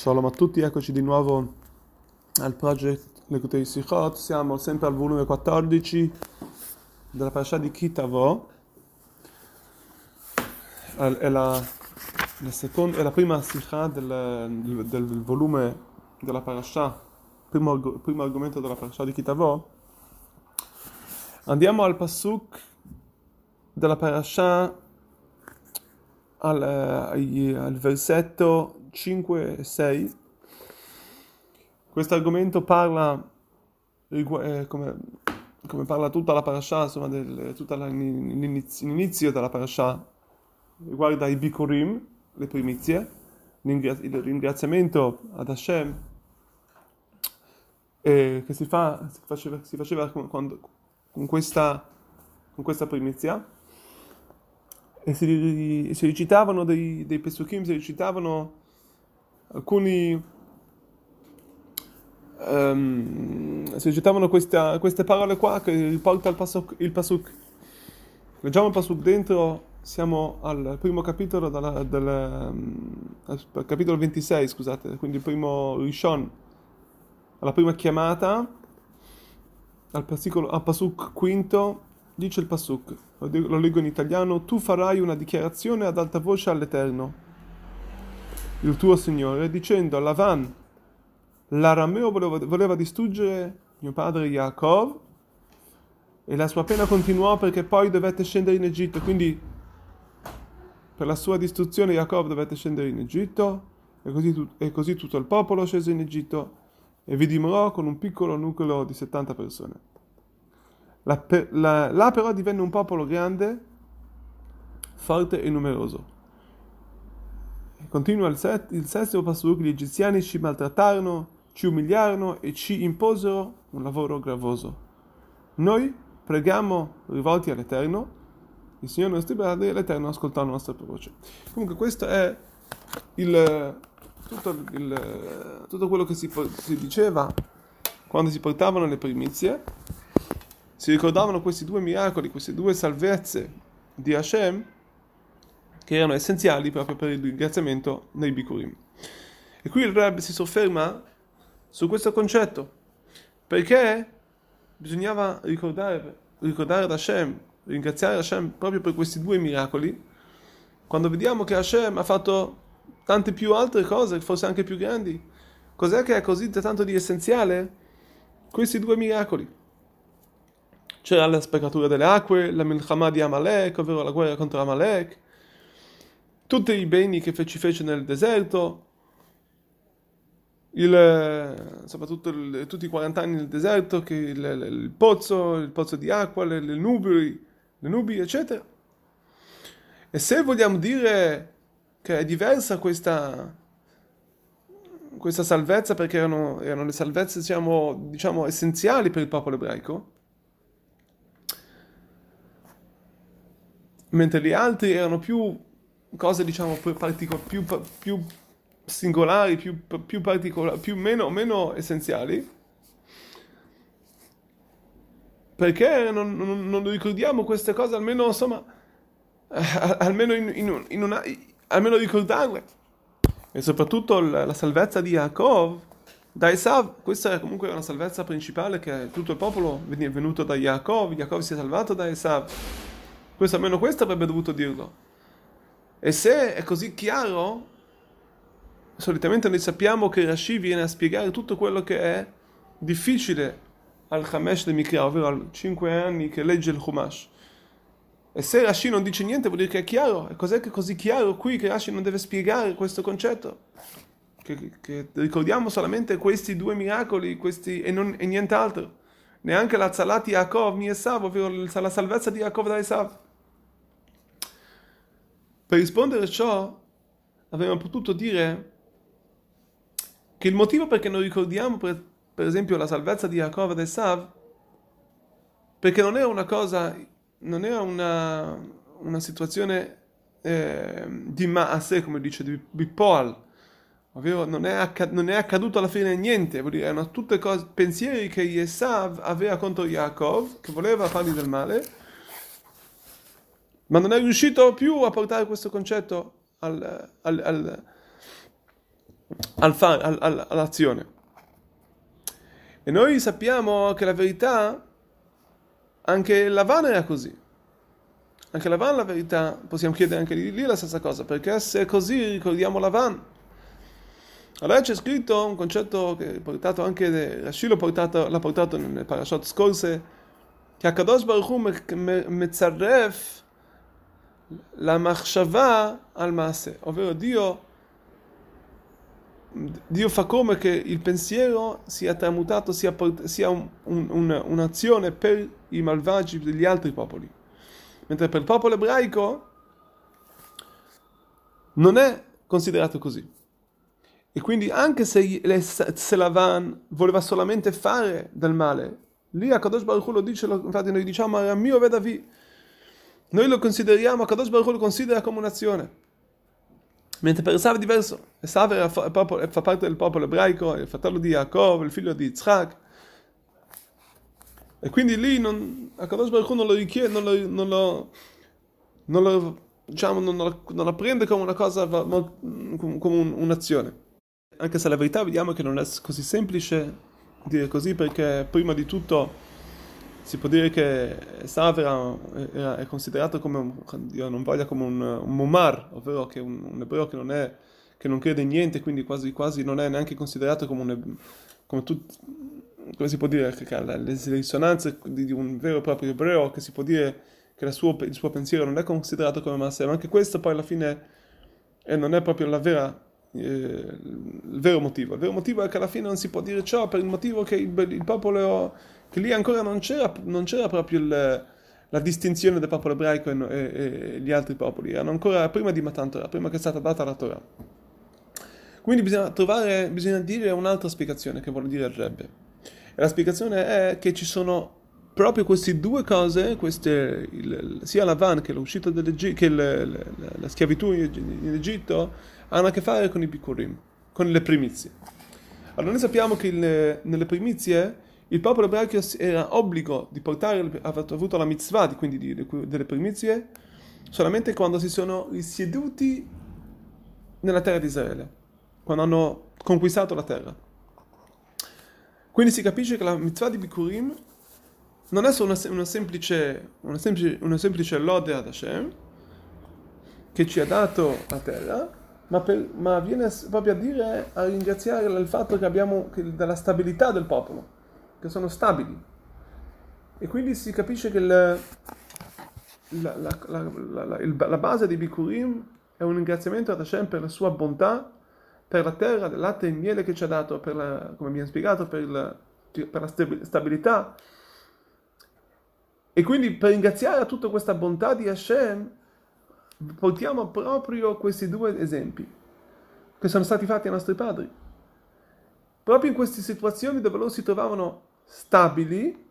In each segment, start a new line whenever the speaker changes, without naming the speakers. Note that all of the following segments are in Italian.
Shalom a tutti, eccoci di nuovo al project Lekutei Sichot, siamo sempre al volume 14 della parasha di Kitavo, è la, la, seconda, è la prima sikha del, del, del, volume della parasha, primo, primo argomento della parasha di Kitavo. Andiamo al pasuk della parasha al, al versetto 5 e 6. Questo argomento parla, eh, come, come, parla tutta la parasha, insomma, del, tutta la, l'inizio della parasha, riguarda i bikurim, le primizie, il ringraziamento ad Hashem, eh, che si, fa, si faceva, si faceva quando, con, questa, con questa primizia e si, si recitavano dei, dei pesukim, si recitavano alcuni um, si recitavano queste, parole qua che riporta il pasuk, il pasuk. Leggiamo il pasuk dentro, siamo al primo capitolo, dalla, del, um, capitolo 26, scusate, quindi il primo Rishon, alla prima chiamata, al, pasicolo, al pasuk quinto, dice il pasuk, lo leggo in italiano, tu farai una dichiarazione ad alta voce all'Eterno il tuo Signore, dicendo a Lavan, l'arameo voleva, voleva distruggere mio padre Yaakov e la sua pena continuò perché poi dovette scendere in Egitto, quindi per la sua distruzione Yaakov dovette scendere in Egitto e così, e così tutto il popolo scese in Egitto e vi dimorò con un piccolo nucleo di 70 persone. La, la, là però divenne un popolo grande, forte e numeroso. Continua il, set, il sesto pasuk, gli egiziani ci maltrattarono, ci umiliarono e ci imposero un lavoro gravoso. Noi preghiamo rivolti all'Eterno, il Signore nostro padre e l'Eterno ascoltò la nostra voce. Comunque questo è il, tutto, il, tutto, quello che si, si diceva quando si portavano le primizie, si ricordavano questi due miracoli, queste due salvezze di Hashem, che erano essenziali proprio per il ringraziamento nei Bikurim. E qui il Reb si sofferma su questo concetto, perché bisognava ricordare, ricordare Hashem, ringraziare Hashem proprio per questi due miracoli, quando vediamo che Hashem ha fatto tante più altre cose, forse anche più grandi. Cos'è che è così tanto di essenziale? Questi due miracoli. C'era la speccatura delle acque, la milchama di Amalek, ovvero la guerra contro Amalek, tutti i beni che ci fece nel deserto, il, soprattutto il, tutti i 40 anni nel deserto, il, il, pozzo, il pozzo di acqua, le, le, nubi, le nubi, eccetera. E se vogliamo dire che è diversa questa, questa salvezza, perché erano, erano le salvezze diciamo, diciamo, essenziali per il popolo ebraico, mentre gli altri erano più cose diciamo più, partico- più, più singolari, più, più, particolari, più meno, meno essenziali. Perché non, non, non, ricordiamo queste cose, almeno insomma, eh, almeno, in, in, in una, almeno ricordarle. E soprattutto la, la salvezza di Yaakov da Esav, questa è comunque una salvezza principale che tutto il popolo è venuto da Yaakov, Yaakov si è salvato da Esav. Questo almeno questo avrebbe dovuto dirlo. E se è così chiaro, solitamente noi sappiamo che Rashi viene a spiegare tutto quello che è difficile al Hamesh de Mikra, ovvero al 5 anni che legge il Chumash. E se Rashi non dice niente vuol dire che è chiaro. E cos'è che è così chiaro qui che Rashi non deve spiegare questo concetto? Che, che ricordiamo solamente questi due miracoli questi, e, non, e nient'altro. Neanche la Zalati Yaakov mi Esav, ovvero la salvezza di Yaakov da Esav. Per rispondere a ciò, avremmo potuto dire che il motivo perché non ricordiamo, per, per esempio, la salvezza di Yaakov ed Esav, perché non era una cosa, non era una, una situazione eh, di Maase, come dice, di, di Poal, ovvero non è, accad- non è, accaduto alla fine niente, vuol dire, erano tutte cose, pensieri che Esav aveva contro Yaakov, che voleva fargli del male, ma non è riuscito più a portare questo concetto al, al, al, al al, all'azione. E noi sappiamo che la verità, anche Lavan era così. Anche Lavan la verità, possiamo chiedere anche lì la stessa cosa, perché se è così ricordiamo Lavan. Allora c'è scritto un concetto che è portato anche, Rashi portato, l'ha portato nelle parashot scorse, che Akadosh Baruch Hu mezzarref la al maase, ovvero Dio Dio fa come che il pensiero sia tramutato, sia, sia un, un, un, un'azione per i malvagi degli altri popoli. Mentre per il popolo ebraico non è considerato così. E quindi anche se, Lavan voleva solamente fare del male, lì a Kadosh Baruch Hu lo dice, infatti noi diciamo, a mio vedavi, noi lo consideriamo, Kadosh Baruch lo considera come un'azione. Mentre per Esav è diverso. Esav fa, fa parte del popolo ebraico, è il fratello di Jacob, il figlio di Yitzhak. E quindi lì non, Akadosh Baruch non lo richiede, non lo, non lo, non lo, diciamo, non lo, non lo prende come una cosa, come un'azione. Anche se la verità vediamo che non è così semplice dire così, perché prima di tutto si può dire che Esav era, era, è considerato come un, Dio non voglia, come un, un mumar, ovvero che un, un ebreo che non, è, che non crede in niente, quindi quasi, quasi non è neanche considerato come un come, tut, come si può dire, che ha le risonanze di, un vero e proprio ebreo, che si può dire che suo, il suo pensiero non è considerato come Massè, ma anche questo poi alla fine eh, non è proprio la vera eh, il vero motivo. Il vero motivo è che alla fine non si può dire ciò per il motivo che il, il popolo che lì ancora non c'era, non c'era proprio il, la distinzione del popolo ebraico e, e, e, gli altri popoli, erano ancora prima di Matan Torah, prima che è stata data la Torah. Quindi bisogna trovare, bisogna dire un'altra spiegazione che vuole dire il Rebbe. E la spiegazione è che ci sono proprio queste due cose, queste, il, sia la van che l'uscita dell'Egitto, che le, le, la schiavitù in Egitto, hanno a che fare con i Bikurim, con le primizie. Allora noi sappiamo che il, nelle primizie il popolo ebraico era obbligo di portare, avuto la mitzvah, quindi di, delle primizie, solamente quando si sono risieduti nella terra di Israele, quando hanno conquistato la terra. Quindi si capisce che la mitzvah di Bikurim non è solo una, una, semplice, una, semplice, una semplice lode ad Hashem, che ci ha dato la terra, ma, per, ma, viene proprio a dire, a ringraziare il fatto che abbiamo che, della stabilità del popolo che sono stabili. E quindi si capisce che la, la, la, la, base di Bikurim è un ringraziamento ad Hashem per la sua bontà, per la terra, del latte e miele che ci ha dato, la, come abbiamo spiegato, per, il, per la stabilità. E quindi per ringraziare a tutta questa bontà di Hashem, portiamo proprio questi due esempi che sono stati fatti ai nostri padri. Proprio in queste situazioni dove loro si trovavano stabili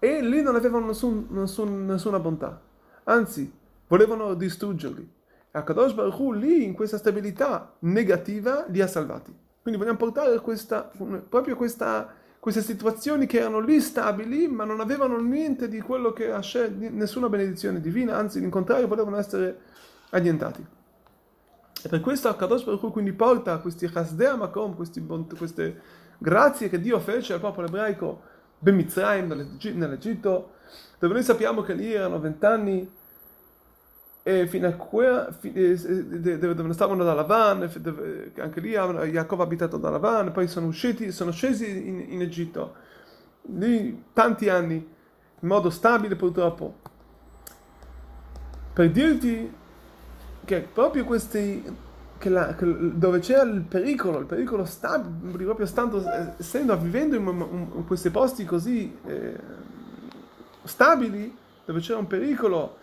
e lì non avevano nessun, nessun, nessuna bontà. Anzi, volevano distruggerli. E Akadosh Baruch Hu lì, in questa stabilità negativa, li ha salvati. Quindi vogliamo portare questa, proprio questa, queste situazioni che erano lì stabili, ma non avevano niente di quello che ha scelto, nessuna benedizione divina, anzi, in contrario, volevano essere annientati. E per questo Akadosh Baruch Hu quindi porta questi Chasdea Makom, questi, queste grazie che Dio fece al popolo ebraico ben Mitzrayim nell'Egitto, dove noi sappiamo che lì erano vent'anni e fino a qua, dove stavano da Lavan, anche lì Jacob ha abitato da Lavan, poi sono usciti, sono scesi in, in Egitto, lì tanti anni, in modo stabile purtroppo. Per dirti che proprio questi che la, che dove c'era il pericolo, il pericolo stabile, proprio stando, essendo, vivendo in, in, questi posti così eh, stabili, dove c'era un pericolo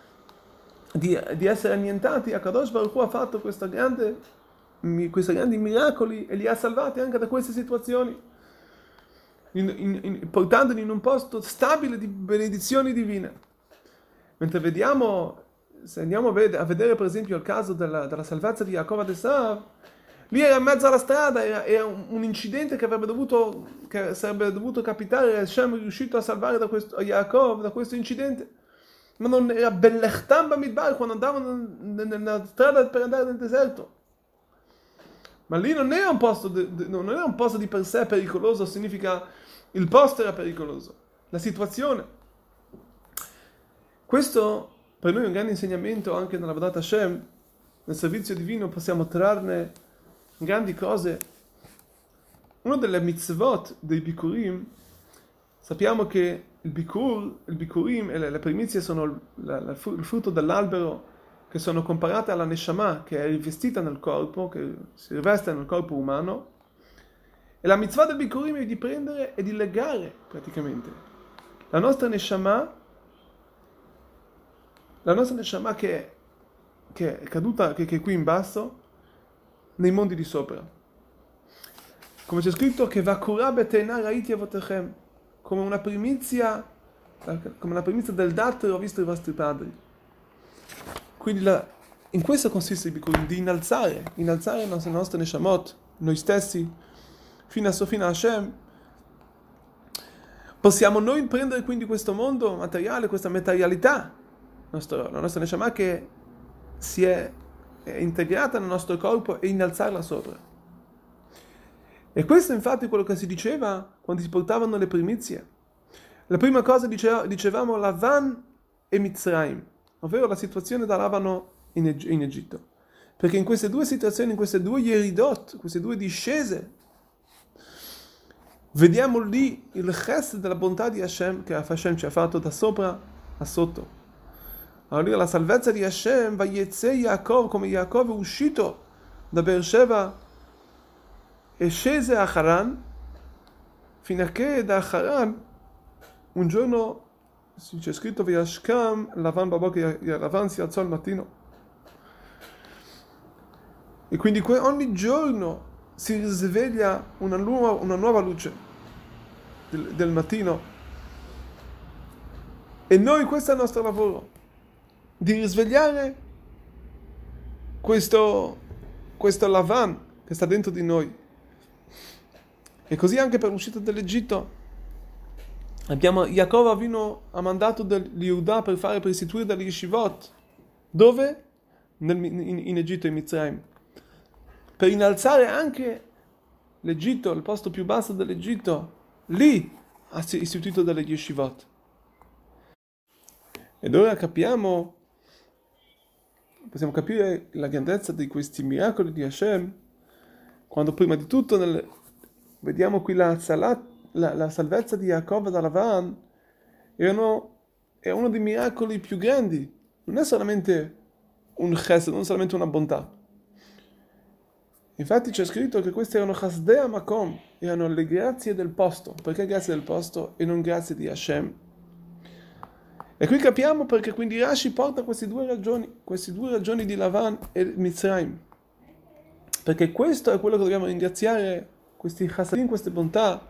di, di essere annientati, Akadosh Baruch ha fatto grande, questi grandi miracoli e li ha salvati anche da queste situazioni, in, in, portandoli in un posto stabile di benedizioni divine. Mentre vediamo se andiamo a vedere, per esempio il caso della, della salvezza di Jacob ad Esav, lì era in mezzo alla strada, era, era un, incidente che avrebbe dovuto, che sarebbe dovuto capitare, Hashem è riuscito a salvare da questo, Jacob da questo incidente. Ma non era Bellechtam Bamidbar quando andavano nella strada per andare nel deserto. Ma lì non era un posto, di, non era un posto di per sé pericoloso, significa il posto era pericoloso, la situazione. Questo per noi è un grande insegnamento anche nella Badat Hashem, nel servizio divino possiamo trarne grandi cose. Una delle mitzvot dei Bikurim, sappiamo che il Bikur, il Bikurim e le, primizie sono la, il frutto dell'albero che sono comparate alla Neshama che è rivestita nel corpo, che si riveste nel corpo umano. E la mitzvah del Bikurim è di prendere e di legare praticamente la nostra Neshama, la nostra Neshama che, che è caduta, che, che è qui in basso, nei mondi di sopra. Come c'è scritto che come una primizia, come una primizia del dattero ho visto i vostri padri. Quindi la, in questo consiste il Bikurim, di innalzare, innalzare le nostre neshamot, noi stessi, fino a Sofina Hashem. Possiamo noi prendere quindi questo mondo materiale, questa materialità, nostro, la nostra neshama che si è integrata nel nostro corpo e innalzarla sopra. E questo infatti è quello che si diceva quando si portavano le primizie. La prima cosa diceva, dicevamo Lavan e Mitzrayim, ovvero la situazione da Lavano in, Eg- in Egitto. Perché in queste due situazioni, in queste due Yeridot, queste due discese, vediamo lì il gest della bontà di Hashem che Hashem ci ha fatto da sopra a sotto. Allora la salvezza di Hashem, Vayetze Yaakov, come Yaakov è uscito da Beersheba e scese a Haran, fino a che da Haran un giorno c'è scritto Vayashkam, Lavan Babok, Lavan si alzò al mattino. E quindi ogni giorno si risveglia una nuova, una nuova luce del, del mattino. E noi questo è il nostro lavoro di risvegliare questo, questo lavan che sta dentro di noi. E così anche per l'uscita dall'Egitto. Abbiamo, Jacob Avino ha mandato gli Uda per fare per istituire degli Yeshivot. Dove? Nel, in, in, Egitto, in Mizraim. Per innalzare anche l'Egitto, il posto più basso dell'Egitto. Lì ha istituito delle Yeshivot. Ed ora capiamo possiamo capire la grandezza di questi miracoli di Hashem quando prima di tutto nel, vediamo qui la, la, la, salvezza di Jacob da Lavan è uno dei miracoli più grandi. Non è solamente un chesed, non è solamente una bontà. Infatti c'è scritto che questi erano chasdea makom erano le grazie del posto. Perché grazie del posto e non grazie di Hashem e qui capiamo perché quindi Rashi porta queste due ragioni, queste due ragioni di Lavan e Mitzrayim. Perché questo è quello che dobbiamo ringraziare, questi chassadim, queste bontà,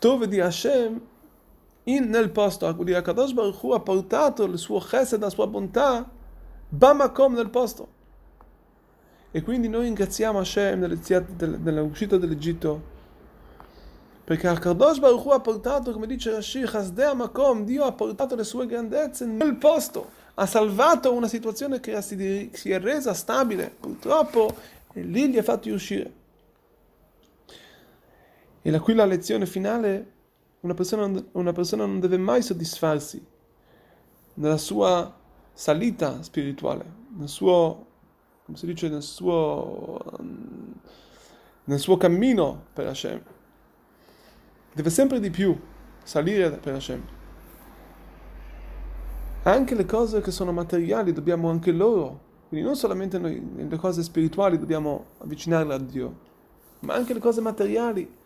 dove di Hashem, in, nel posto cui Akadosh Baruch Hu ha portato il suo chesed, la sua bontà, Bamakom nel posto. E quindi noi ringraziamo Hashem nell'uscita dell'Egitto perché Akadosh Baruch Hu ha portato, come dice Rashi, Hasdea Makom, Dio ha portato le sue grandezze nel posto, ha salvato una situazione che si è resa stabile, purtroppo, e lì li ha fatti uscire. E da qui la lezione finale, una persona, una persona non deve mai soddisfarsi nella sua salita spirituale, nel suo, come si dice, nel suo, nel suo cammino per Hashem deve sempre di più salire per Hashem. Anche le cose che sono materiali dobbiamo anche loro, quindi non solamente noi, le cose spirituali dobbiamo avvicinarle a Dio, ma anche le cose materiali,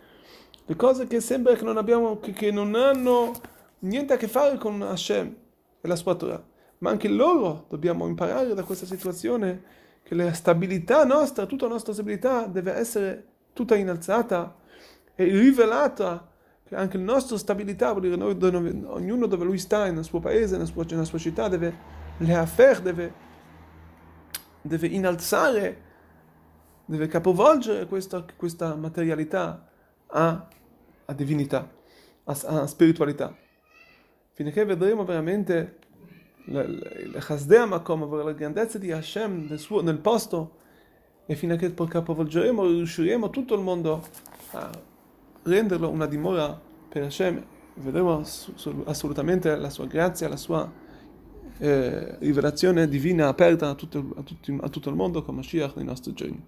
le cose che sembra che non abbiamo, che, che non hanno niente a che fare con Hashem e la sua Torah, ma anche loro dobbiamo imparare da questa situazione che la stabilità nostra, tutta la nostra stabilità deve essere tutta innalzata e rivelata che anche la nostra stabilità, vuol dire noi, dove, ognuno dove lui sta, nel suo paese, nella sua, nella sua città, deve leafer, deve, deve innalzare, deve capovolgere questa, questa materialità a, a divinità, a, a, spiritualità. Finché vedremo veramente il Chasdea Makom, la grandezza di Hashem nel, suo, nel posto, e fino a capovolgeremo riusciremo tutto il mondo a renderlo una dimora per Hashem vedremo assolutamente la sua grazia, la sua eh, rivelazione divina aperta a tutto, a, tutti, a tutto il mondo come Mashiach nei nostri giorni.